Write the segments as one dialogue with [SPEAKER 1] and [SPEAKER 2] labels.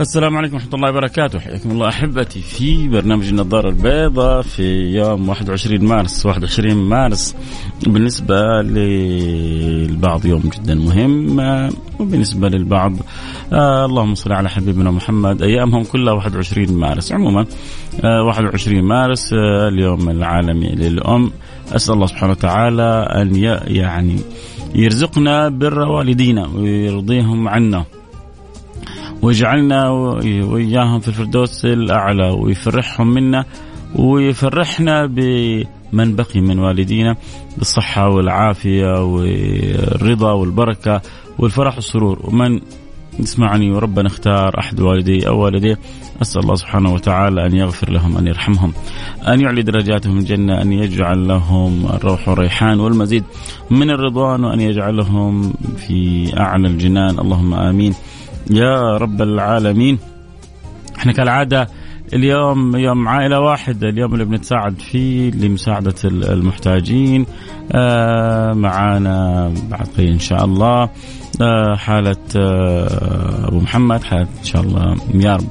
[SPEAKER 1] السلام عليكم ورحمة الله وبركاته. حياكم الله أحبتي في برنامج النظارة البيضاء في يوم 21 مارس 21 مارس. بالنسبة للبعض يوم جدا مهم وبالنسبة للبعض آه اللهم صل على حبيبنا محمد. أيامهم كلها 21 مارس. عموما آه 21 مارس آه اليوم العالمي للأم. أسأل الله سبحانه وتعالى أن يعني يرزقنا بر والدينا ويرضيهم عنا. ويجعلنا وإياهم في الفردوس الأعلى ويفرحهم منا ويفرحنا بمن بقي من والدينا بالصحة والعافية والرضا والبركة والفرح والسرور. ومن يسمعني وربنا اختار أحد والدي أو والديه أسأل الله سبحانه وتعالى أن يغفر لهم أن يرحمهم أن يعلي درجاتهم الجنة أن يجعل لهم الروح والريحان والمزيد من الرضوان وأن يجعلهم في أعلى الجنان. اللهم آمين. يا رب العالمين. إحنا كالعادة اليوم يوم عائلة واحدة اليوم اللي بنتساعد فيه لمساعدة المحتاجين. آه معانا بعد إن شاء الله. آه حالة آه أبو محمد حالة إن شاء الله يا رب.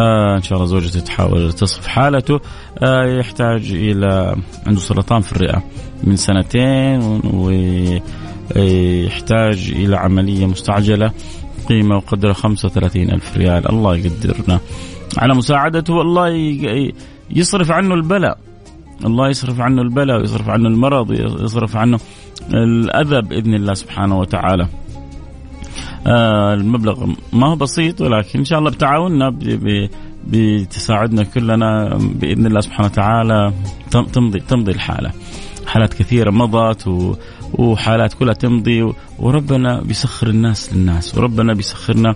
[SPEAKER 1] آه إن شاء الله زوجته تحاول تصف حالته. آه يحتاج إلى عنده سرطان في الرئة من سنتين ويحتاج إلى عملية مستعجلة. قيمة وقدرها 35 ألف ريال. الله يقدرنا. على مساعدته والله يصرف عنه البلاء. الله يصرف عنه البلاء ويصرف عنه المرض يصرف عنه الأذى بإذن الله سبحانه وتعالى. آه المبلغ ما هو بسيط ولكن إن شاء الله بتعاوننا بتساعدنا كلنا بإذن الله سبحانه وتعالى. تمضي تمضي الحالة. حالات كثيرة مضت و وحالات كلها تمضي وربنا بيسخر الناس للناس وربنا بيسخرنا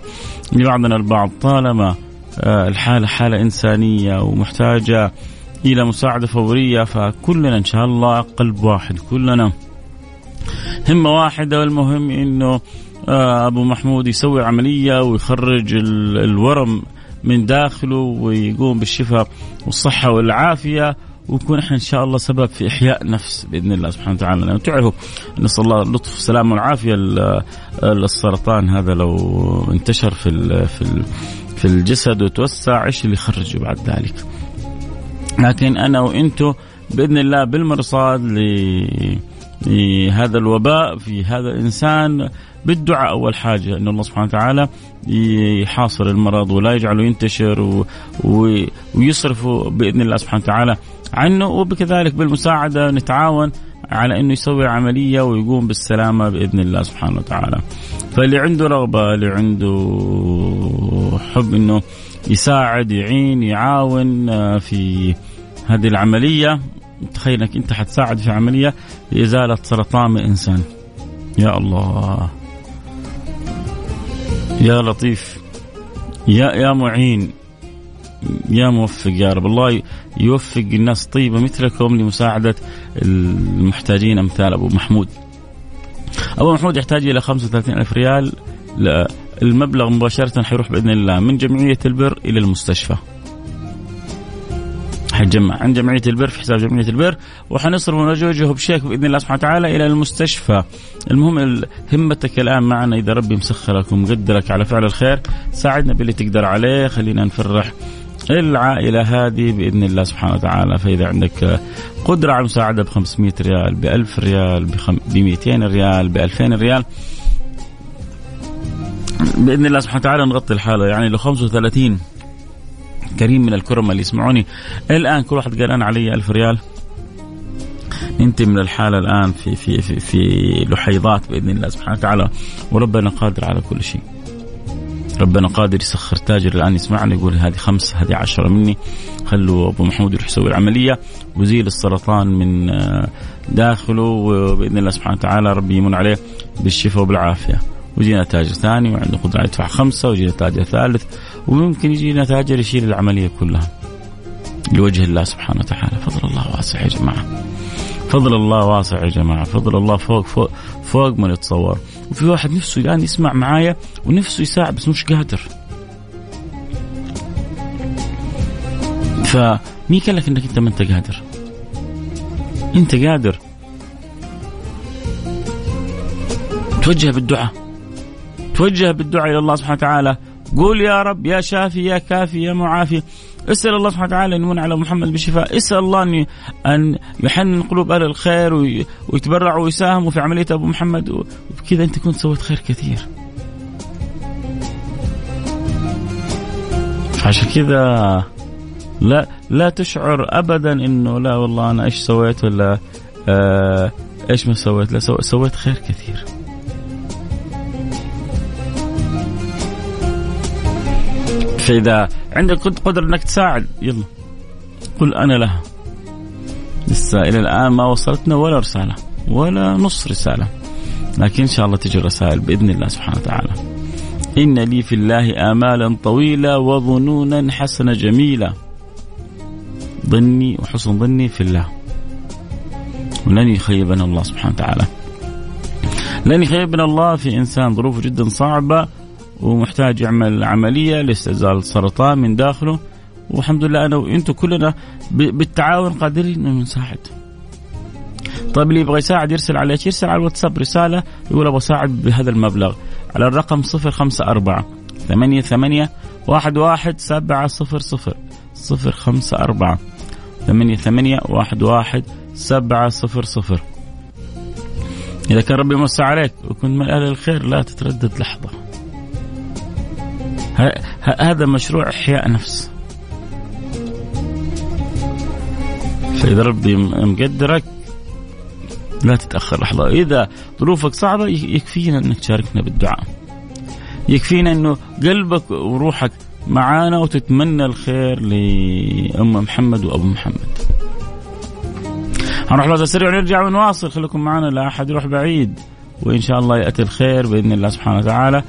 [SPEAKER 1] لبعضنا البعض. طالما آه، الحالة حالة إنسانية ومحتاجة إلى مساعدة فورية فكلنا إن شاء الله قلب واحد كلنا همة واحدة. والمهم إنه آه، أبو محمود يسوي عملية ويخرج الورم من داخله ويقوم بالشفاء والصحة والعافية. ونكون إحنا إن شاء الله سبب في إحياء نفس بإذن الله سبحانه وتعالى لأنه تعرفوا نسأل الله اللطف والسلامة والعافية السرطان هذا لو انتشر في في في الجسد وتوسع إيش اللي يخرجه بعد ذلك؟ لكن أنا وأنتم بإذن الله بالمرصاد لهذا الوباء في هذا الإنسان بالدعاء أول حاجة إن الله سبحانه وتعالى يحاصر المرض ولا يجعله ينتشر. ويصرفه بإذن الله سبحانه وتعالى عنه وبكذلك بالمساعدة نتعاون على إنه يسوي عملية ويقوم بالسلامة بإذن الله سبحانه وتعالى. فاللي عنده رغبة، اللي عنده حب إنه يساعد، يعين، يعاون آه، في هذه العملية تخيل انك انت حتساعد في عملية لإزالة سرطان من انسان. يا الله. يا لطيف. يا يا معين. يا موفق يا رب. الله يوفق الناس. طيبة مثلكم لمساعدة المحتاجين. أمثال أبو محمود. أبو محمود يحتاج إلى 35 ألف ريال. المبلغ مباشرة حيروح بإذن الله من جمعية البر إلى المستشفى. حنجمع عن جمعية البر في حساب جمعية البر. وحنصرف ونوجهه بشيك بإذن الله سبحانه وتعالى إلى المستشفى. المهم همتك الآن معنا. إذا ربي مسخرك ومقدرك على فعل الخير. ساعدنا باللي تقدر عليه. خلينا نفرح العائلة هذه بإذن الله سبحانه وتعالى. فإذا عندك قدرة على المساعدة ب 500 ريال ب 1000 ريال ب 200 ريال ب 2000 ريال بإذن الله سبحانه وتعالى نغطي الحالة. يعني لو 35 كريم من الكرم اللي يسمعوني. الآن كل واحد قال أنا علي ألف ريال. ننتهي من الحالة الآن في في في, في لحيضات بإذن الله سبحانه وتعالى. وربنا قادر على كل شيء. ربنا قادر يسخر تاجر الآن يسمعنا يقول هذه خمسه هذه عشرة مني. خلوا أبو محمود يروح يسوي العملية. ويزيل السرطان من داخله. وبإذن الله سبحانه وتعالى ربي يمن عليه بالشفاء وبالعافية. ويجينا تاجر ثاني وعنده قدرة يدفع خمسة ويجينا تاجر ثالث. وممكن يجينا تاجر يشيل العملية كلها لوجه الله سبحانه وتعالى. فضل الله واسع يا جماعة. فضل الله واسع يا جماعة. فضل الله فوق فوق فوق ما نتصور. وفي واحد نفسه الان يسمع معايا ونفسه يساعد بس مش قادر. فمين قال لك إنك أنت ما أنت قادر؟ أنت قادر. توجه بالدعاء. توجه بالدعاء إلى الله سبحانه وتعالى. قول يا رب يا شافي يا كافي يا معافي اسأل الله سبحانه وتعالى أن يمن على محمد بالشفاء، اسأل الله أن أن يحنن قلوب أهل الخير ويتبرعوا ويساهموا في عملية أبو محمد وبكذا أنت كنت سويت خير كثير. فعشان كذا لا لا تشعر ابدا إنه لا والله أنا إيش سويت ولا آه إيش ما سويت لا سويت خير كثير. فاذا عندك قدره إنك تساعد. يلا. قل أنا لها. لسه إلى الآن ما وصلتنا ولا رسالة. ولا نص رسالة. لكن إن شاء الله تجي الرسائل بإذن الله سبحانه وتعالى. إن لي في الله آمالا طويله وظنونا حسنه جميله ظني وحسن ظني في الله. ولن يخيبنا الله سبحانه وتعالى. لن يخيبنا الله في إنسان ظروفه جدا صعبة. ومحتاج يعمل عملية لاستئصال السرطان من داخله. والحمد لله أنا وأنتم كلنا بالتعاون قادرين ان نساعد. طيب اللي يبغى يساعد يرسل على إيش؟ يرسل على الواتساب رسالة يقول أبغى أساعد بهذا المبلغ. على الرقم 054 ثمانية ثمانية واحد واحد سبعة صفر صفر. صفر خمسة أربعة ثمانية ثمانية واحد واحد سبعة صفر صفر. إذا كان ربي موسع عليك وكنت من أهل الخير لا تتردد لحظة. هذا مشروع إحياء نفس. فإذا ربي مقدرك لا تتأخر لحظة. إذا ظروفك صعبة يكفينا أنك تشاركنا بالدعاء. يكفينا أنه قلبك وروحك معانا وتتمنى الخير لأم محمد وأبو محمد. هنروح لحظة سريع ونرجع ونواصل. خليكم معنا لا أحد يروح بعيد. وإن شاء الله يأتي الخير بإذن الله سبحانه وتعالى.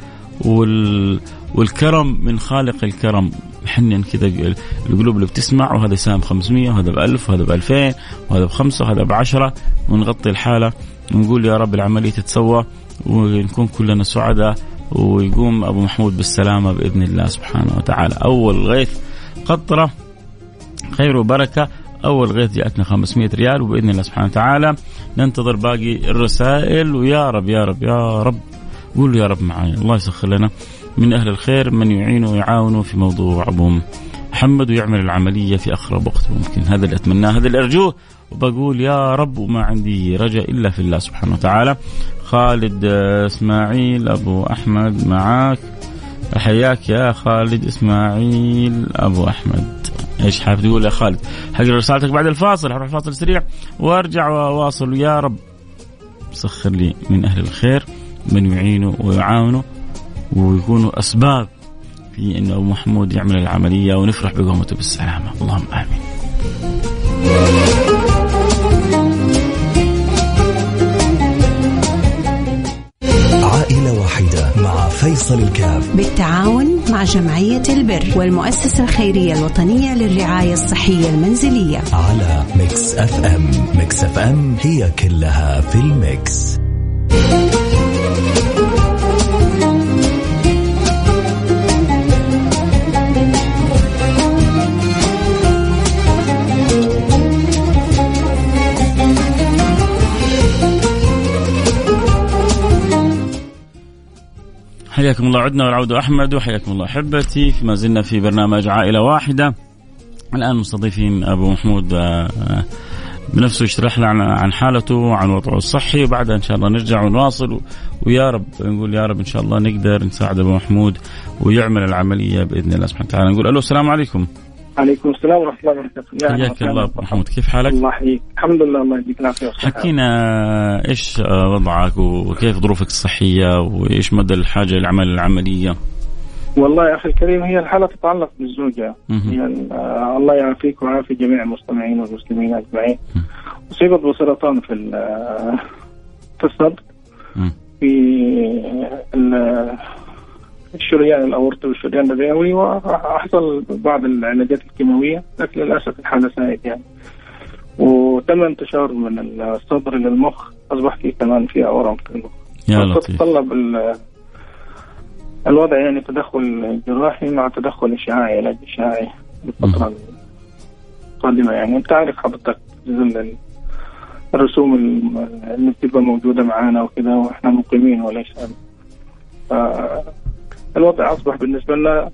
[SPEAKER 1] وال... والكرم من خالق الكرم. حنن كذا القلوب اللي بتسمع وهذا سام 500 وهذا ب 1000 وهذا ب 2000 وهذا بخمسة وهذا ب 10 ونغطي الحالة ونقول يا رب العملية تتسوى ونكون كلنا سعداء ويقوم أبو محمود بالسلامة بإذن الله سبحانه وتعالى. أول غيث قطرة خير وبركة. أول غيث جاءتنا 500 ريال وبإذن الله سبحانه وتعالى ننتظر باقي الرسائل. ويا رب يا رب يا رب قولوا يا رب معايا. الله يسخر لنا. من أهل الخير من يعينه ويعاونه في موضوع أبو محمد ويعمل العملية في أقرب وقت ممكن. هذا اللي أتمناه هذا اللي أرجوه. وبقول يا رب وما عندي رجاء إلا في الله سبحانه وتعالى. خالد إسماعيل أبو أحمد معاك. حياك يا خالد إسماعيل أبو أحمد. إيش حابب تقول يا خالد؟ حقرأ رسالتك بعد الفاصل حروح فاصل سريع وارجع واواصل يا رب. سخر لي من أهل الخير من يعينه ويعاونه ويكونوا أسباب في إنه أبو محمود يعمل العملية ونفرح بقومته بالسلامة، اللهم آمين.
[SPEAKER 2] عائلة واحدة مع فيصل الكاف.
[SPEAKER 3] بالتعاون مع جمعية البر والمؤسسة الخيرية الوطنية للرعاية الصحية المنزلية.
[SPEAKER 2] على Mix FM. Mix FM هي كلها في ال mix.
[SPEAKER 1] حياكم الله. عدنا والعود أحمد وحياكم الله أحبتي. ما زلنا في برنامج عائلة واحدة. الآن مستضيفين أبو محمود آه، بنفسه يشرح لنا عن حالته وعن وضعه الصحي. وبعدها إن شاء الله نرجع ونواصل. ويا رب نقول يا رب إن شاء الله نقدر نساعد أبو محمود ويعمل العملية بإذن الله سبحانه وتعالى. نقول ألو السلام عليكم.
[SPEAKER 4] عليكم السلام ورحمة الله وبركاته.
[SPEAKER 1] حياك الله ابو محمود. كيف حالك؟
[SPEAKER 4] الله يحييك. الحمد لله الله يديك العافية
[SPEAKER 1] حكينا إيش وضعك وكيف ظروفك الصحية وإيش مدى الحاجة لعمل العملية؟
[SPEAKER 4] والله يا أخي الكريم هي الحالة تتعلق بالزوجة. ال- آه، الله يعافيك ويعافي جميع المستمعين والمسلمين
[SPEAKER 1] أجمعين.
[SPEAKER 4] أصيبت بسرطان في في الصدر. في الشريان الاورطي والشريان الرئوي وحصل بعض العلاجات الكيماوية لكن للأسف الحالة سائد يعني. وتم انتشار من الصدر للمخ أصبح في كمان فيها ورم في المخ.
[SPEAKER 1] يا لطيف.
[SPEAKER 4] تتطلب ال- الوضع يعني تدخل جراحي مع تدخل إشعاعي علاج إشعاعي الفترة القادمه يعني. أنت عارف حضرتك في ظل ال- الرسوم اللي بتبقى موجودة معانا وكده وإحنا مقيمين وليس الوضع أصبح بالنسبة لنا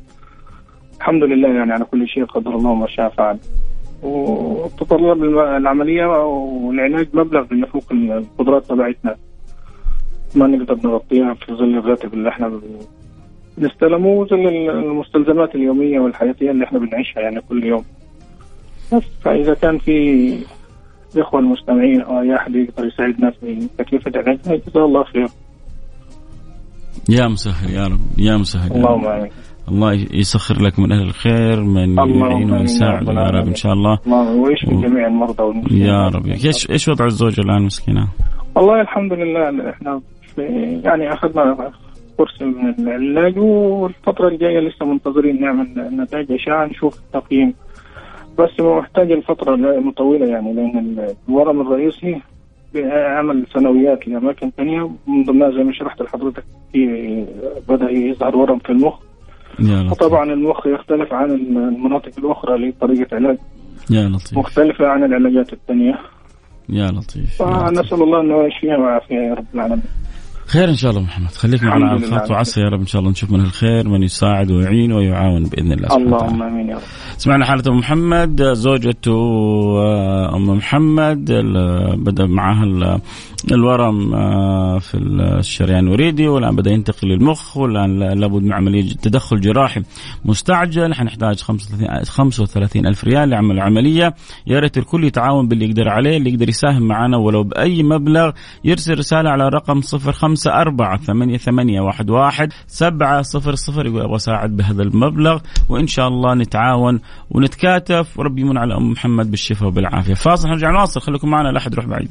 [SPEAKER 4] الحمد لله يعني على كل شيء قدر الله وما شاء فعل. وتتطلب الم- العملية والعلاج مبلغ يفوق القدرات تبعتنا. ما نقدر نغطيها في ظل الراتب اللي إحنا بنستلمه وظل المستلزمات اليومية والحياتية اللي إحنا بنعيشها يعني كل يوم. بس فإذا كان في الاخوه المستمعين أو أي أحد يقدر يساعدنا في تكلفة علاجنا جزاه الله خير.
[SPEAKER 1] يا مسهل يا رب يا مسهل.
[SPEAKER 4] اللهم آمين
[SPEAKER 1] الله يسخر لك من أهل الخير من يعين ويساعد
[SPEAKER 4] يا رب.
[SPEAKER 1] إن شاء الله
[SPEAKER 4] ويشفي
[SPEAKER 1] و-
[SPEAKER 4] جميع المرضى والمسلمين
[SPEAKER 1] يا رب إيش إيش وضع الزوجة الآن مسكينة؟
[SPEAKER 4] والله الحمد لله إحنا يعني أخذنا كورس من العلاج والفترة الجاية لسه منتظرين نعمل نتائج أشعة نشوف التقييم بس محتاج الفترة مطولة يعني لأن الورم الرئيسي عمل ثانويات لأماكن ثانية من ضمنها زي ما شرحت لحضرتك في بدأ يظهر ورم في المخ.
[SPEAKER 1] يا
[SPEAKER 4] وطبعا المخ يختلف عن المناطق الأخرى لطريقة علاج
[SPEAKER 1] يا لطيف.
[SPEAKER 4] مختلفة عن العلاجات الثانية
[SPEAKER 1] يا لطيف, يا لطيف.
[SPEAKER 4] فنسأل الله أنه يشفيها ويعافيها يا رب العالمين.
[SPEAKER 1] خير إن شاء الله محمد. خليك معنا على. الخط وعسى يا رب إن شاء الله نشوف من الخير من يساعد ويعين ويعاون بإذن الله.
[SPEAKER 4] اللهم آمين يا رب.
[SPEAKER 1] سمعنا حالة أم محمد زوجته آه، أم محمد بدأ معها ال- الورم آه، في الشريان الوريدي والآن بدأ ينتقل للمخ والآن لا- لابد من عملية تدخل جراحي مستعجل. حنحتاج 35 35 ألف ريال لعمل العملية يا ريت الكل يتعاون باللي يقدر عليه اللي يقدر يساهم معنا ولو بأي مبلغ. يرسل رسالة على رقم 054 88 11 700 يقول أبغى أساعد بهذا المبلغ وإن شاء الله نتعاون ونتكاتف. وربي يمن على أم محمد بالشفاء وبالعافية. فاصل نرجع نواصل. خليكم معنا لا أحد يروح بعيد.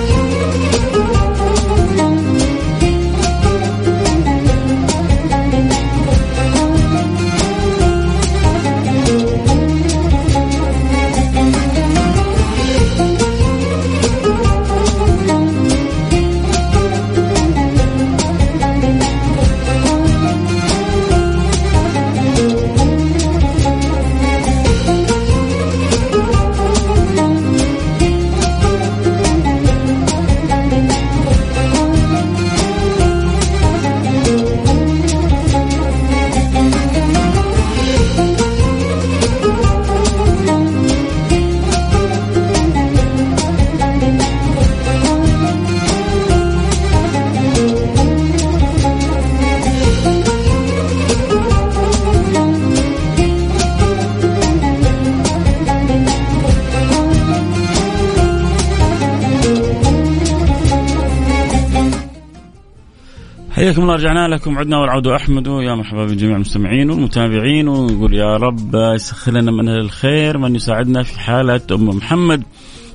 [SPEAKER 1] حياكم الله رجعنا لكم. عدنا والعود أحمد يا مرحبا بجميع المستمعين والمتابعين ونقول يا رب يسخر لنا من الخير من يساعدنا في حالة أم محمد.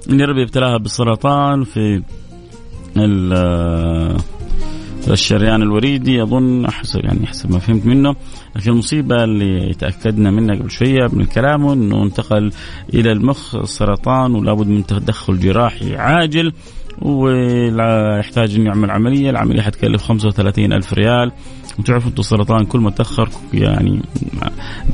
[SPEAKER 1] اللي ربي ابتلاها بالسرطان في ال- الشريان الوريدي. أظن حسب يعني حسب ما فهمت منه. لكن المصيبه اللي تأكدنا منها قبل شوية من كلامه إنه انتقل إلى المخ السرطان ولابد من تدخل جراحي عاجل. ويحتاج انه يعمل عملية، العملية حتكلف 35 ألف ريال. وتعرفوا أنتم السرطان كل ما تاخر يعني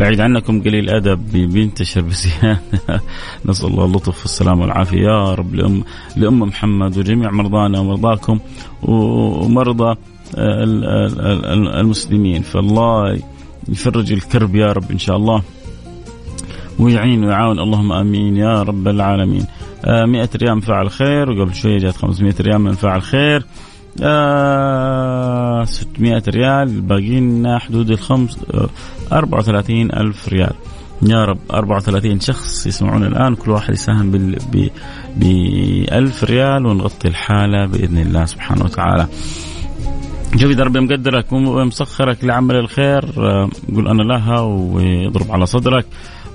[SPEAKER 1] بعيد عنكم قليل ادب بينتشر بزياده نسأل الله اللطف والسلامه والعافية. يا رب لام لأم محمد وجميع مرضانا ومرضاكم ومرضى المسلمين. فالله يفرج الكرب يا رب إن شاء الله. ويعين ويعاون. اللهم آمين يا رب العالمين. 100 ريال من فاعل خير وقبل شوية جات 500 ريال من فاعل خير. آه 600 ريال باقي لنا حدود الخمس آه 34 ألف ريال. يا رب 34 شخص يسمعون الآن كل واحد يساهم ب ب 1000 ريال ونغطي الحالة بإذن الله سبحانه وتعالى. شوف إذا ربي مقدرك ومسخرك لعمل الخير آه، قول أنا لها ويضرب على صدرك.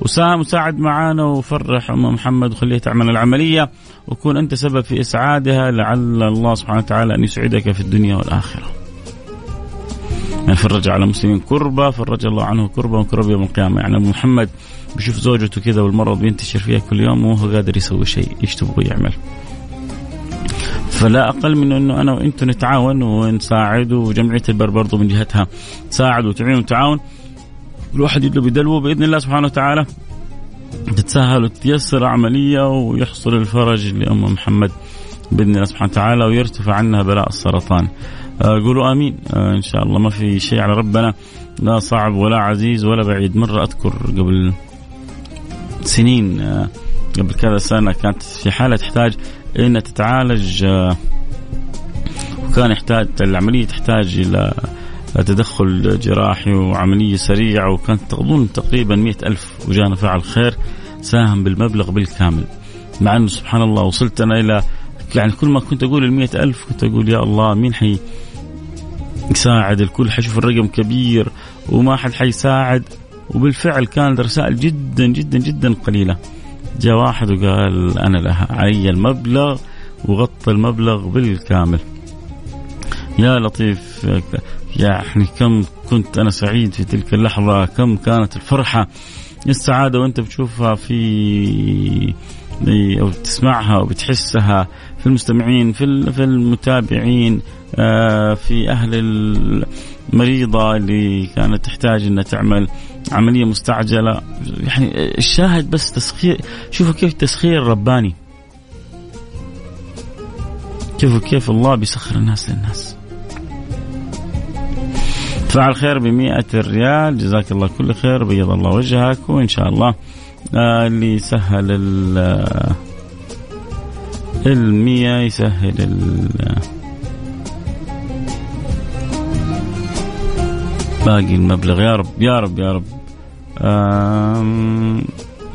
[SPEAKER 1] وساهم وساعد معانا وفرح أم محمد وخليها تعمل العملية وكون أنت سبب في إسعادها لعل الله سبحانه وتعالى أن يسعدك في الدنيا والآخرة. يعني فرج على المسلمين كربة فرج الله عنه كربة وكرب يوم القيامة. يعني أبو محمد بيشوف زوجته كذا والمرض بينتشر فيها كل يوم وهو قادر يسوي شيء إيش تبغى يعمل. فلا أقل من أنه أنا وأنتم نتعاون ونساعد وجمعية البر برضو من جهتها تساعد وتعين وتعاون. الواحد يدلو بدلوه بإذن الله سبحانه وتعالى. تتسهل وتتيسر عملية ويحصل الفرج لأم محمد بإذن الله سبحانه وتعالى ويرتفع عنها بلاء السرطان. آه، قولوا آمين. آه، إن شاء الله ما في شيء على ربنا. لا صعب ولا عزيز ولا بعيد. مرة أذكر قبل سنين آه، قبل كذا سنة كانت في حالة تحتاج انها تتعالج وكان يحتاج العملية تحتاج إلى تدخل جراحي وعملية سريعة وكانت تظن تقريبا مئة ألف وجانا فعل خير ساهم بالمبلغ بالكامل. مع أنه سبحان الله وصلت أنا إلى يعني كل ما كنت أقول المئة ألف كنت أقول يا الله مين حي يساعد الكل حيشوف الرقم كبير وما حد حيساعد. وبالفعل كانت رسائل جدا جدا جدا قليلة. جاء واحد وقال أنا لها علي المبلغ وغطى المبلغ بالكامل. يا لطيف يعني كم كنت أنا سعيد في تلك اللحظة كم كانت الفرحة السعادة وأنت بتشوفها في أو تسمعها أو بتحسها في المستمعين في في المتابعين آه، في أهل المريضة اللي كانت تحتاج إنها تعمل عملية مستعجلة. يعني الشاهد بس تسخير شوفوا كيف تسخير رباني. شوفوا كيف الله بيسخر الناس للناس. فعل خير بمئة ريال. جزاك الله كل خير بيض الله وجهك وإن شاء الله آه اللي سهل المية يسهل باقي المبلغ. يا رب يا رب يا رب.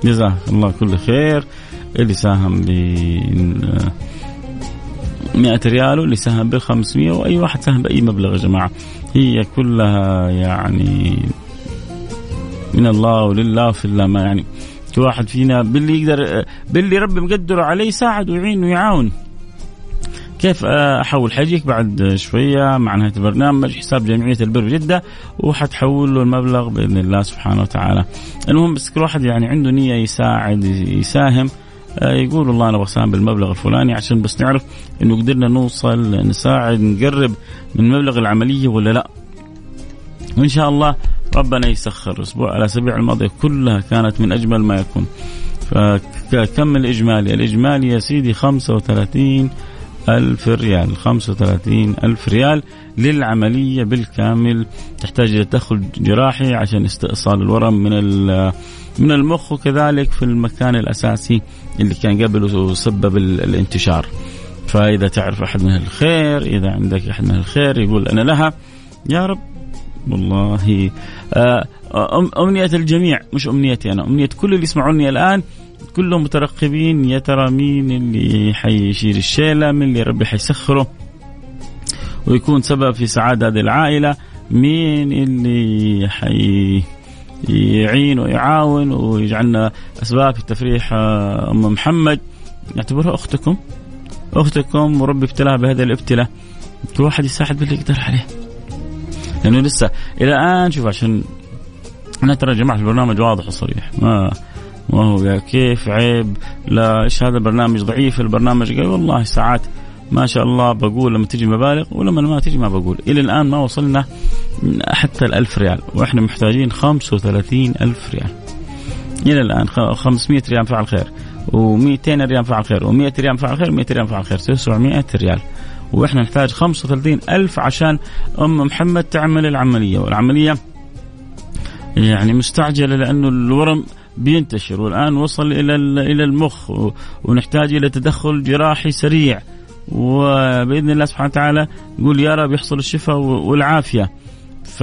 [SPEAKER 1] جزاه الله كل خير. اللي ساهم ب 100 ريال واللي ساهم بال 500 وأي واحد ساهم بأي مبلغ يا جماعة. هي كلها يعني من الله ولله في الله. ما يعني كل واحد فينا باللي يقدر باللي ربي مقدره عليه يساعد ويعين ويعاون. كيف أحول حجيك بعد شوية مع نهاية البرنامج؟ حساب جمعية البر جدة وحتحول له المبلغ بإذن الله سبحانه وتعالى. المهم بس كل واحد يعني عنده نية يساعد يساهم. يقول والله أنا بساهم بالمبلغ الفلاني عشان بس نعرف إنه قدرنا نوصل نساعد نقرب من مبلغ العملية ولا لا. وإن شاء الله ربنا يسخر الأسبوع الاسابيع الماضيه كلها كانت من أجمل ما يكون. فكم الإجمالي؟ الإجمالي يا سيدي 35 ألف ريال 35 ألف ريال للعملية بالكامل تحتاج إلى تدخل جراحي عشان استئصال الورم من من المخ وكذلك في المكان الأساسي اللي كان قبل وسبب الانتشار. فإذا تعرف أحد من الخير إذا عندك أحد من الخير يقول أنا لها يا رب والله آه، أمنية الجميع مش أمنيتي أنا أمنية كل اللي يسمعوني الآن كلهم مترقبين يا ترى مين اللي حيشيل الشيلة مين اللي ربي حيسخره؟ ويكون سبب في سعادة هذه العائلة مين اللي حي يعين ويعاون ويجعلنا أسباب في تفريح آه، أم محمد. نعتبرها أختكم. أختكم وربي ابتلاها بهذا الابتلاء. كل واحد يساعد باللي يقدر عليه. لأنه لسه إلى الآن شوف عشان أنا ترى جماعة البرنامج واضح وصريح. ما ما هو كيف عيب؟ لا إيش هذا البرنامج؟ ضعيف البرنامج. قال والله ساعات ما شاء الله بقول لما تجي مبالغ ولما ما تجي ما بقول. إلى الآن ما وصلنا حتى الألف ريال. وإحنا محتاجين 35 ألف ريال. إلى الآن 500 ريال فعل خير. و200 ريال فعل خير. و100 ريال فعل خير و200 ريال فعل خير. 900 ريال. وإحنا نحتاج 35 ألف عشان أم محمد تعمل العملية. والعملية يعني مستعجلة لأنه الورم بينتشر. والآن وصل إلى إلى المخ. ونحتاج إلى تدخل جراحي سريع. وبإذن الله سبحانه وتعالى يقول يا رب يحصل الشفاء والعافية. ف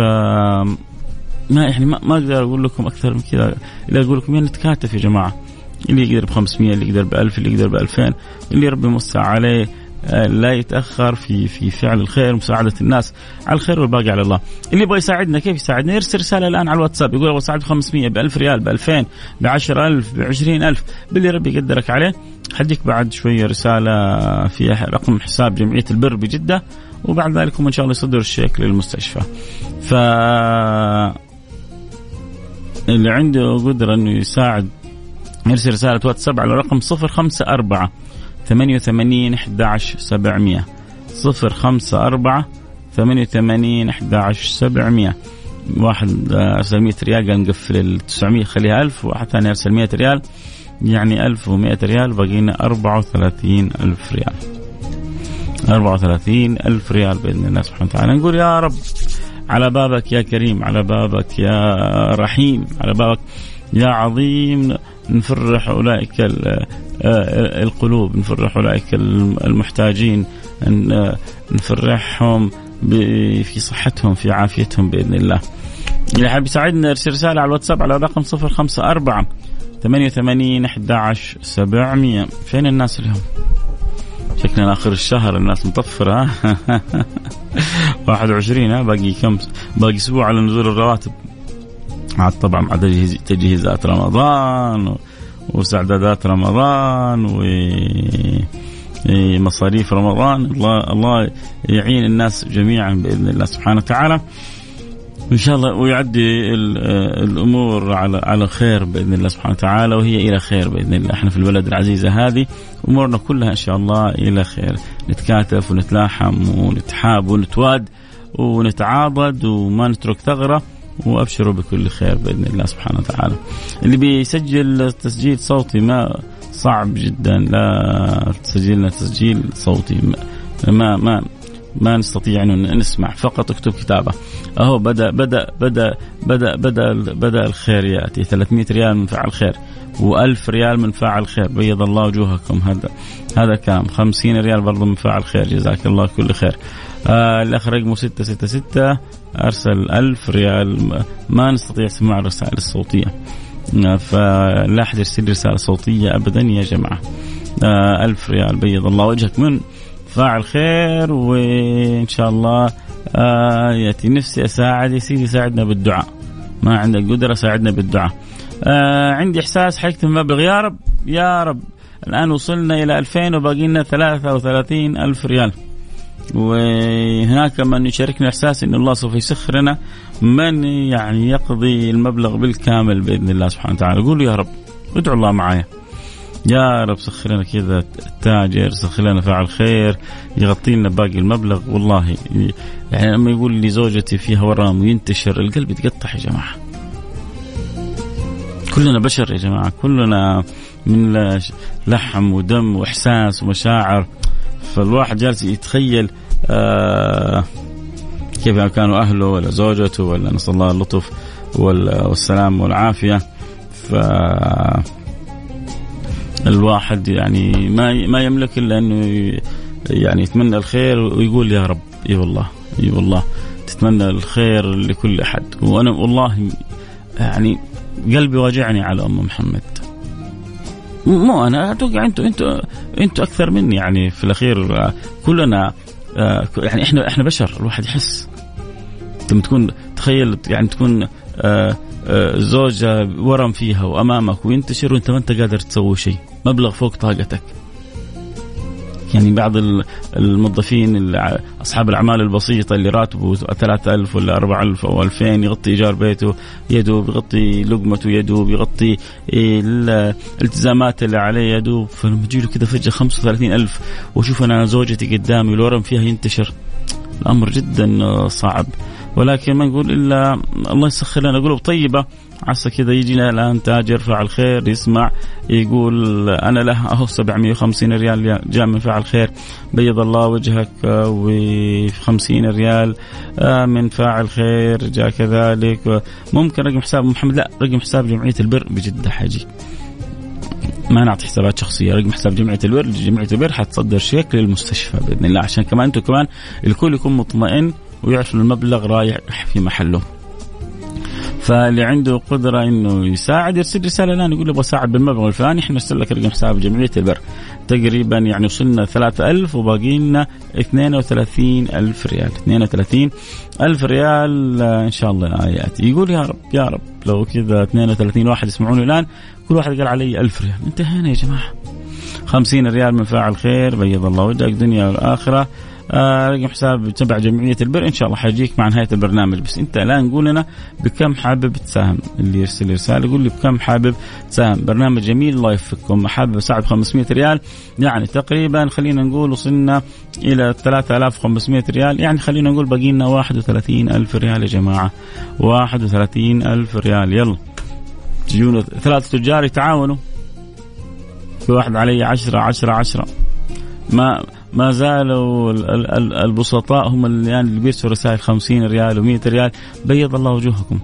[SPEAKER 1] ما يعني ما, ما أقدر أقول لكم أكثر من كذا. الا أقول لكم نتكاتف يا جماعة. اللي يقدر ب 500 اللي يقدر ب 1000 اللي يقدر ب 2000 اللي ربي موسع عليه آه، لا يتأخر في في فعل الخير ومساعده الناس على الخير والباقي على الله. اللي يبغى يساعدنا كيف يساعدنا؟ يرسل رسالة الآن على الواتساب. يقول أبغى اساعد ب 500 ب 1000 ريال ب 2000 ب 10000 ب 20000 باللي ربي يقدرك عليه. حديك بعد شوية رسالة فيها رقم حساب جمعية البر بجدة وبعد ذلك هم إن شاء الله يصدروا الشيك للمستشفى. ف اللي عنده قدرة إنه يساعد يرسل رسالة واتساب على رقم 054 88 11 700 054 88 11 700 واحد أرسل 100 ريال قال نقفل ال 900 خليها 1000 واحد ثاني أرسل 100 ريال. يعني 1100 ريال باقي لنا 34 ألف ريال. 34 ألف ريال بإذن الله سبحانه وتعالى. نقول يا رب على بابك يا كريم على بابك يا رحيم على بابك يا عظيم نفرح أولئك آه، القلوب نفرح أولئك المحتاجين نفرحهم في صحتهم في عافيتهم بإذن الله. اللي حاب يساعدنا ارسل رسالة على الواتساب على رقم 054 88 11 700 فين الناس اليوم؟ شكلنا آخر الشهر الناس مطفرة. 21 ها؟ باقي كم؟ باقي أسبوع على نزول الرواتب. عاد طبعا مع تجهيزات رمضان واستعدادات رمضان و مصاريف رمضان. الله الله يعين الناس جميعا بإذن الله سبحانه وتعالى. إن شاء الله ويعدي الأمور على على خير بإذن الله سبحانه وتعالى وهي إلى خير بإذن الله. إحنا في البلد العزيزة هذه أمورنا كلها إن شاء الله إلى خير. نتكاتف ونتلاحم ونتحاب ونتواد ونتعاضد وما نترك ثغرة وأبشروا بكل خير بإذن الله سبحانه وتعالى. اللي بيسجل تسجيل صوتي ما صعب جدا. لا تسجل لنا تسجيل صوتي ما ما ما نستطيع أن نسمع فقط اكتب كتابه. أهو بدأ بدأ بدأ بدأ بدأ بدأ الخير يأتي. 300 ريال من فعل خير و1000 ريال من فاعل خير. بيض الله وجوهكم. هذا هذا الكلام 50 ريال برضه من فاعل خير. جزاك الله كل خير. آه الأخ رقمه 666 أرسل 1000 ريال. ما نستطيع سماع الرسائل الصوتية. آه فلا أحد يرسل رسالة صوتية ابدا يا جماعة. آه ريال. بيض الله وجهك. من؟ فاعل خير وإن شاء الله آه يأتي نفسي أساعد يا سيدي ساعدنا بالدعاء. ما عندك قدرة ساعدنا بالدعاء. آه عندي إحساس حيكتب مبلغ يا رب يا رب. الآن وصلنا إلى 2000 وباقي لنا 33 ألف ريال. وهناك من يشاركنا إحساس إن الله سوف يسخر لنا من يعني يقضي المبلغ بالكامل بإذن الله سبحانه وتعالى. قولوا يا رب ادعوا الله معايا. يا رب سخر لنا كذا تاجر سخر لنا فاعل خير يغطي لنا باقي المبلغ. والله يعني لما يقول لي زوجتي فيها ورم وينتشر القلب يتقطع يا جماعة. كلنا بشر يا جماعة كلنا من لحم ودم وإحساس ومشاعر. فالواحد جالس يتخيل آه كيف كانوا أهله ولا زوجته ولا نسأل الله اللطف والسلام والعافية. ف الواحد يعني ما ما يملك إلا أنه يعني يتمنى الخير ويقول يا رب إي والله إي والله تتمنى الخير لكل أحد. وأنا والله يعني قلبي واجعني على أم محمد. مو أنا أتوقع أنتم أنتم أنتم أكثر مني يعني في الأخير. كلنا آه، يعني إحنا إحنا بشر الواحد يحس. لما تكون تخيل يعني تكون آه، آه، زوجة ورم فيها وأمامك وينتشر وأنت ما أنت قادر تسوي شيء. مبلغ فوق طاقتك. يعني بعض الموظفين أصحاب الأعمال البسيطة اللي راتبه 3000 ولا 4000 أو 2000 يغطي إيجار بيته يده بيغطي لقمته يده بيغطي الالتزامات اللي عليه يده فلما تجي له كذا فجأة 35000 واشوف أنا زوجتي قدامي والورم فيها ينتشر. الأمر جدا صعب. ولكن ما نقول إلا الله يسخر لنا قلوب طيبة. عسى كذا يجينا الآن تاجر فاعل خير يسمع يقول أنا له أهو 750 ريال جاء من فاعل خير. بيض الله وجهك و 50 ريال آه، من فاعل خير جاء كذلك. ممكن رقم حساب محمد؟ لا رقم حساب جمعية البر بجدة حاجي ما نعطي حسابات شخصية رقم حساب جمعية البر جمعية البر حتصدر شيك للمستشفى بإذن الله عشان كمان أنتم كمان الكل يكون مطمئن ويعرف المبلغ رايح في محله. فاللي عنده قدرة إنه يساعد يرسل رسالة الان يقول أبغى اساعد بالمبلغ الفلاني إحنا نرسل لك رقم حساب جمعية البر. تقريبا يعني وصلنا 3000 وباقي لنا 32000 ريال. 32 ألف ريال إن شاء الله آيات يقول يا رب يا رب لو كذا 32 واحد يسمعوني الآن كل واحد قال علي ألف ريال. انتهينا يا جماعة. 50 ريال من فاعل خير بيض الله وجهك دنيا والآخرة. آه رقم حساب تبع جمعية البر. إن شاء الله حيجيك مع نهاية البرنامج. بس أنت الان قول لنا بكم حابب تساهم. اللي يرسل رسالة يقول لي بكم حابب تساهم. برنامج جميل الله يوفقكم. حابب أساعد 500 ريال. يعني تقريبا خلينا نقول وصلنا إلى 3500 ريال. يعني خلينا نقول باقي لنا 31000 ريال يا جماعة. 31000 ريال. يلا. تجون ثلاثة تجار يتعاونوا. كل واحد علي 10 10 10 ما ما زالوا البسطاء هم اللي, يعني اللي بيرسلوا رسائل 50 ريال و100 ريال. بيض الله وجوهكم.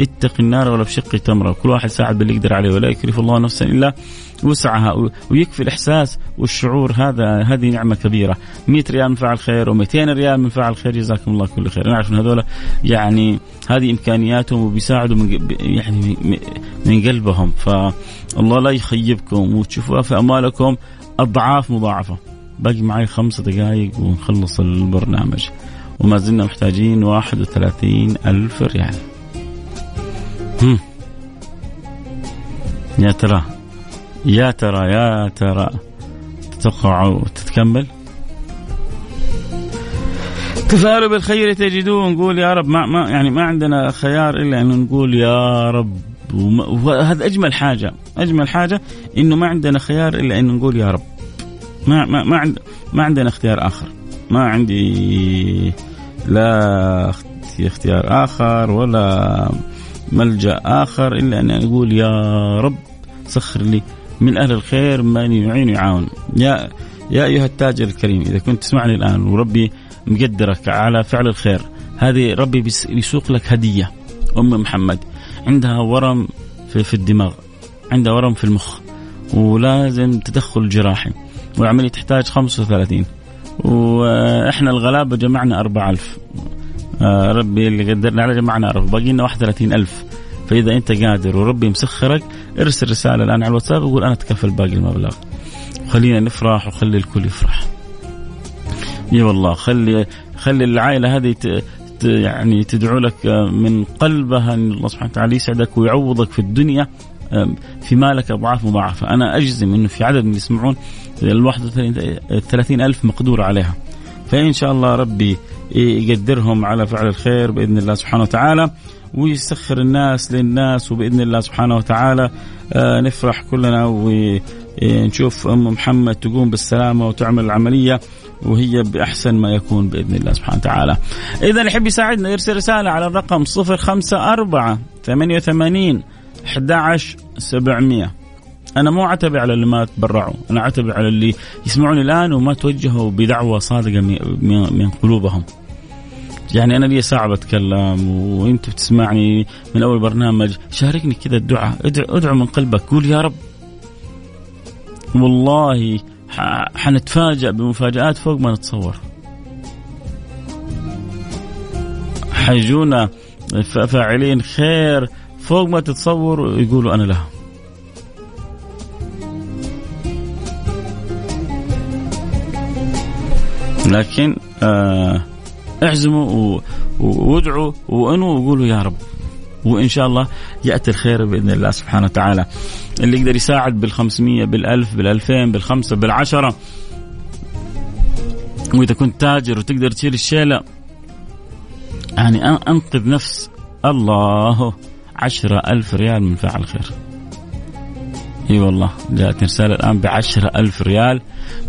[SPEAKER 1] اتق النار ولو بشق تمره كل واحد ساعد باللي يقدر عليه ولا يكلف الله نفسا إلا وسعها. ويكفي الإحساس والشعور هذا. هذه نعمة كبيرة. 100 ريال من فعل خير و200 ريال من فعل خير. جزاكم الله كل خير. نعرف إن هذول يعني هذه إمكانياتهم وبيساعدوا من يعني من قلبهم. فالله لا يخيبكم. وتشوفوا في أموالكم أضعاف مضاعفة. باقي معي خمس دقائق ونخلص البرنامج. وما زلنا محتاجين 31 ألف ريال. يا ترى يا ترى يا ترى تتوقع وتتكمل تفاءلوا بالخير تجدوه نقول يا رب ما, ما يعني ما عندنا خيار إلا ان نقول يا رب. وهذا أجمل حاجة أجمل حاجة إنه ما عندنا خيار إلا ان نقول يا رب. ما ما ما, عند ما عندنا اختيار آخر. ما عندي لا اختيار آخر ولا ملجأ آخر إلا أن أقول يا رب سخر لي من أهل الخير من يعين ويعاون. يا يا أيها التاجر الكريم إذا كنت تسمعني الآن وربي مقدرك على فعل الخير هذه ربي بيسوق لك هدية. أم محمد عندها ورم في, في الدماغ عندها ورم في المخ ولازم تدخل جراحي. والعملية تحتاج 35 وإحنا الغلابة جمعنا 4000 آه ربي اللي قدرنا على جمعنا 4000 باقي لنا 31000 فإذا أنت قادر وربي مسخرك ارسل رسالة الآن على الواتساب وقول أنا أتكفل باقي المبلغ. خلينا نفرح وخلي الكل يفرح. إي والله خلي خلي العائلة هذه ت... يعني تدعو لك من قلبها إن الله سبحانه وتعالى يسعدك ويعوضك في الدنيا. في مالك أضعاف مضاعفة، أنا أجزم إنه في عدد من يسمعون ال 31 ألف مقدور عليها. فإن شاء الله ربي يقدرهم على فعل الخير بإذن الله سبحانه وتعالى ويسخر الناس للناس وبإذن الله سبحانه وتعالى آه، نفرح كلنا ونشوف أم محمد تقوم بالسلامة وتعمل العملية وهي بأحسن ما يكون بإذن الله سبحانه وتعالى. إذا اللي يحب يساعدنا يرسل رسالة على الرقم 054 88 11 700 أنا مو عتبي على اللي ما تبرعوا أنا عتبي على اللي يسمعوني الآن وما توجهوا بدعوة صادقة من قلوبهم. يعني أنا لي ساعة بتكلم وأنت بتسمعني من أول برنامج. شاركني كذا الدعاء. ادعو, ادعو من قلبك. قول يا رب. والله حنتفاجأ بمفاجآت فوق ما نتصور. حيجونا فاعلين خير فوق ما تتصور يقولوا أنا لهم لكن آه اعزموا وادعوا وأنوا وقولوا يا رب. وإن شاء الله يأتي الخير بإذن الله سبحانه وتعالى. اللي يقدر يساعد بال500 بال1000 بال2000 بالخمسة بالعشرة. وإذا كنت تاجر وتقدر تشيل الشيلة يعني أنقذ نفس الله. عشرة ألف ريال من فعل خير. إي والله جاءت رسالة الآن بعشرة ألف ريال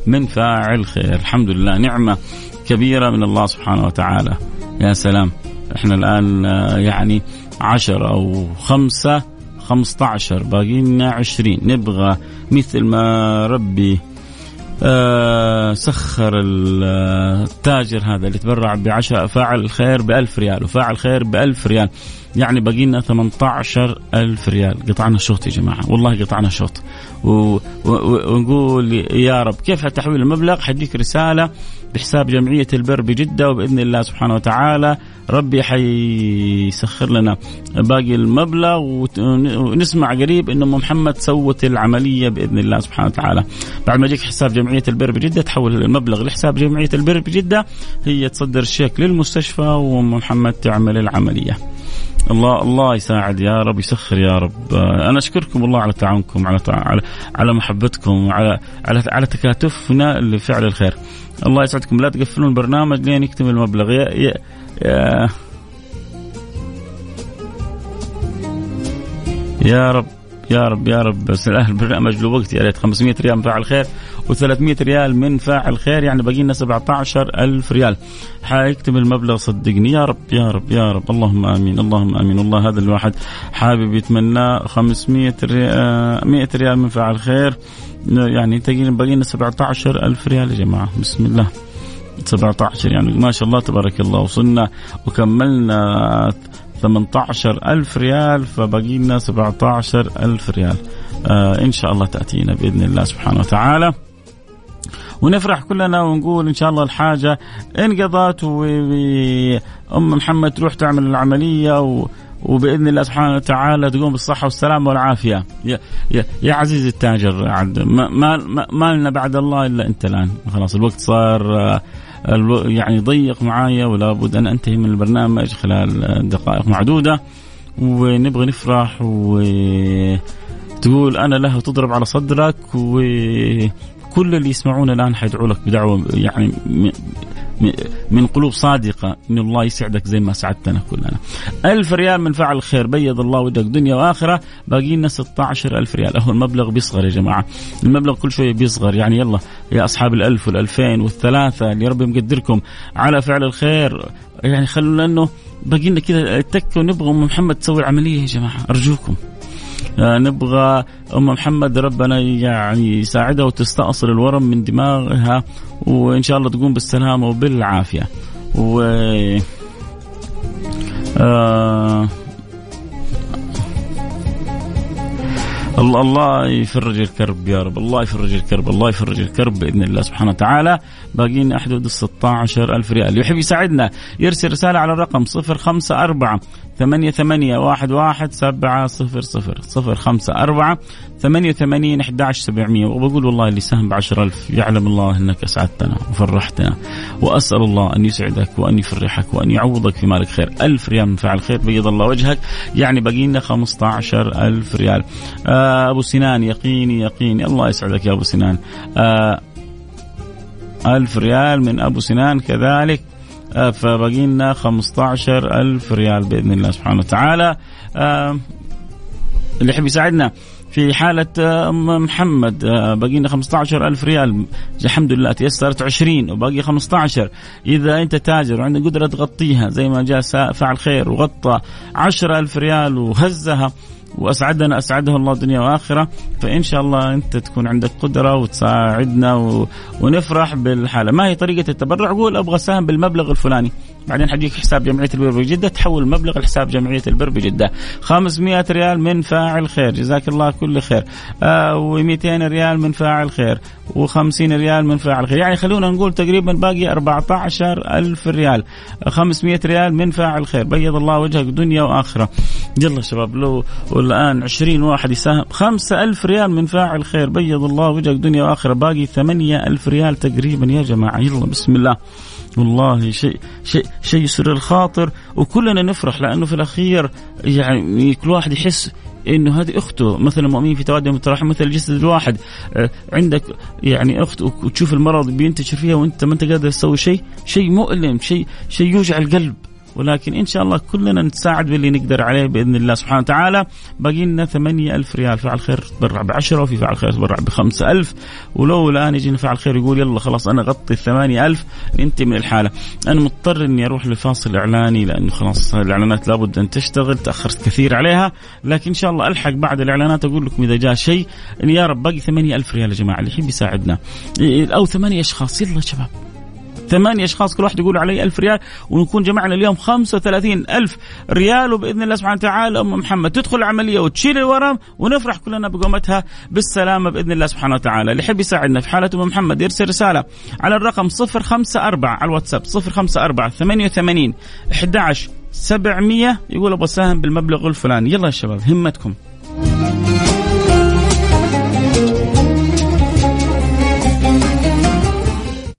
[SPEAKER 1] من فاعل خير. الحمد لله نعمة كبيرة من الله سبحانه وتعالى. يا سلام إحنا الآن آه، يعني عشرة أو خمسة 15 باقي لنا 20 نبغى مثل ما ربي آه سخر التاجر هذا اللي تبرع بعشرة فاعل الخير بألف ريال وفاعل خير بألف ريال. يعني باقي لنا 18 ألف ريال. قطعنا شوط يا جماعة. والله قطعنا شوط. ونقول يا رب كيف تحويل المبلغ؟ حديك رسالة بحساب جمعية البر بجدة وبإذن الله سبحانه وتعالى ربي حيسخر لنا باقي المبلغ ونسمع قريب إنه محمد سوت العملية بإذن الله سبحانه وتعالى. بعد ما يجيك حساب جمعية البر بجدة تحول المبلغ لحساب جمعية البر بجدة هي تصدر الشيك للمستشفى وأم محمد تعمل العملية. الله الله يساعد يا رب يسخر يا رب. أنا أشكركم الله على تعاونكم على على على محبتكم على على على تكاتفنا لفعل الخير. الله يسعدكم. لا تقفلون البرنامج لين يكتمل المبلغ. يا, يا, يا, يا رب يا رب يا رب. بس الاهل البرنامج له وقت. يا ريت 500 ريال. من فاعل خير و300 ريال من فاعل خير يعني باقي لنا 17000 ريال. حيكتب المبلغ صدقني. يا رب يا رب يا رب. اللهم آمين اللهم آمين. والله هذا الواحد حابب يتمنى 500 ريال 100 ريال من فاعل خير. يعني تقريبا باقي لنا 17000 ريال يا جماعة. بسم الله. 17 يعني ما شاء الله تبارك الله. وصلنا وكملنا 18 ألف ريال فبقي لنا 17 ألف ريال. آه إن شاء الله تأتينا بإذن الله سبحانه وتعالى. ونفرح كلنا ونقول إن شاء الله الحاجة انقضت وام محمد تروح تعمل العملية و وبإذن الله سبحانه وتعالى تقوم بالصحة والسلامة والعافية. يا, يا, يا عزيزي التاجر عبد ما, ما, ما لنا بعد الله إلا أنت الآن. خلاص الوقت صار آه، يعني ضيق معايا ولا بد أن أنتهي من البرنامج خلال دقائق معدودة. ونبغى نفرح وتقول أنا له وتضرب على صدرك وكل اللي يسمعون الآن حيدعوا لك بدعوة يعني من قلوب صادقة إن الله يسعدك زي ما سعدتنا كلنا. ألف ريال من فعل الخير بيض الله وجهك دنيا وآخرة. باقي لنا 16 ألف ريال. أهو المبلغ بيصغر يا جماعة. المبلغ كل شوية بيصغر. يعني يلا يا أصحاب الألف والألفين والثلاثة اللي ربي مقدركم على فعل الخير. يعني خلونا أنه باقي لنا كذا تكة ونبغى أم محمد تسوي العملية يا جماعة. أرجوكم. آه، نبغى أم محمد ربنا يعني يساعدها وتستأصل الورم من دماغها وإن شاء الله تقوم بالسلامة وبالعافية. و آه الله الله يفرج الكرب يا رب الله يفرج الكرب الله يفرج الكرب بإذن الله سبحانه وتعالى. باقينا حدود ال 16 ألف ريال. يحب يساعدنا يرسل رسالة على الرقم 054 ثمانية ثمانية واحد واحد سبعة صفر صفر صفر خمسة أربعة ثمانية وثمانين أحد سبعمية وبقول والله اللي سهم بعشر ألف يعلم الله أنك أسعدتنا وفرحتنا وأسأل الله أن يسعدك وأن يفرحك وأن يعوضك في مالك خير. ألف ريال من فعل خير بيض الله وجهك. يعني بقينا خمسة عشر ألف ريال. آه أبو سنان يقيني يقيني. الله يسعدك يا أبو سنان. آه ألف ريال من أبو سنان كذلك. فبقي لنا 15 ألف ريال بإذن الله سبحانه وتعالى. آه، اللي يحب يساعدنا في حالة آه، محمد باقي لنا 15 ألف ريال. الحمد لله تيسرت 20 وباقي 15 إذا أنت تاجر وعندك قدرة تغطيها زي ما جاء فعل خير وغطى 10 ألف ريال وهزها واسعدنا أسعده الله دنيا واخره فإن شاء الله أنت تكون عندك قدرة وتساعدنا و... ونفرح بالحالة. ما هي طريقة التبرع؟ قول أبغى سهم بالمبلغ الفلاني. بعدين حجيك حساب جمعية البر بجدة تحول المبلغ لحساب جمعية البر بجدة. 500 ريال من فاعل خير جزاك الله كل خير. آه و200 ريال من فاعل خير و50 ريال من فاعل خير. يعني خلونا نقول تقريبا باقي 14 ألف ريال. 500 ريال من فاعل خير. بيض الله وجهك دنيا وآخرة. يلا شباب لو والآن 20 واحد يساهم 5000 ريال من فاعل خير. بيض الله وجهك دنيا وآخرة. باقي 8000 ريال تقريبا يا جماعة. يلا بسم الله. والله شيء شيء شيء يسر الخاطر وكلنا نفرح لأنه في الأخير يعني كل واحد يحس إنه هذه أخته. مثلا مؤمنين في توادم التراحم مثل الجسد الواحد. آه، عندك يعني أخت وتشوف المرض بينتشر فيها وأنت ما أنت قادر تسوي شيء شيء مؤلم شيء شيء يوجع القلب. ولكن إن شاء الله كلنا نتساعد باللي نقدر عليه بإذن الله سبحانه وتعالى. باقي لنا 8000 ريال فعل خير تبرع ب 10 وفي فعل خير تبرع ب 5000 ولو الآن يجينا فعل خير يقول يلا خلاص أنا غطي ال 8000 أنت من الحالة. أنا مضطر إني أروح لفاصل إعلاني لأنه خلاص الإعلانات لابد أن تشتغل تأخرت كثير عليها. لكن إن شاء الله ألحق بعد الإعلانات أقول لكم إذا جاء شيء يا رب باقي 8000 ريال يا جماعة اللي يحب يساعدنا. أو ثمانية أشخاص يلا شباب. ثمانية أشخاص كل واحد يقول علي ألف ريال ونكون جمعنا اليوم خمسة وثلاثين ألف ريال وبإذن الله سبحانه وتعالى أم محمد تدخل العملية وتشيل الورم ونفرح كلنا بقومتها بالسلامة بإذن الله سبحانه وتعالى. اللي يحب يساعدنا في حالة أم محمد يرسل رسالة على الرقم صفر خمسة أربعة على الواتساب صفر خمسة أربعة ثمانية وثمانين أحد عشر سبعمية يقول أبغى أساهم بالمبلغ الفلاني. يلا يا شباب همتكم.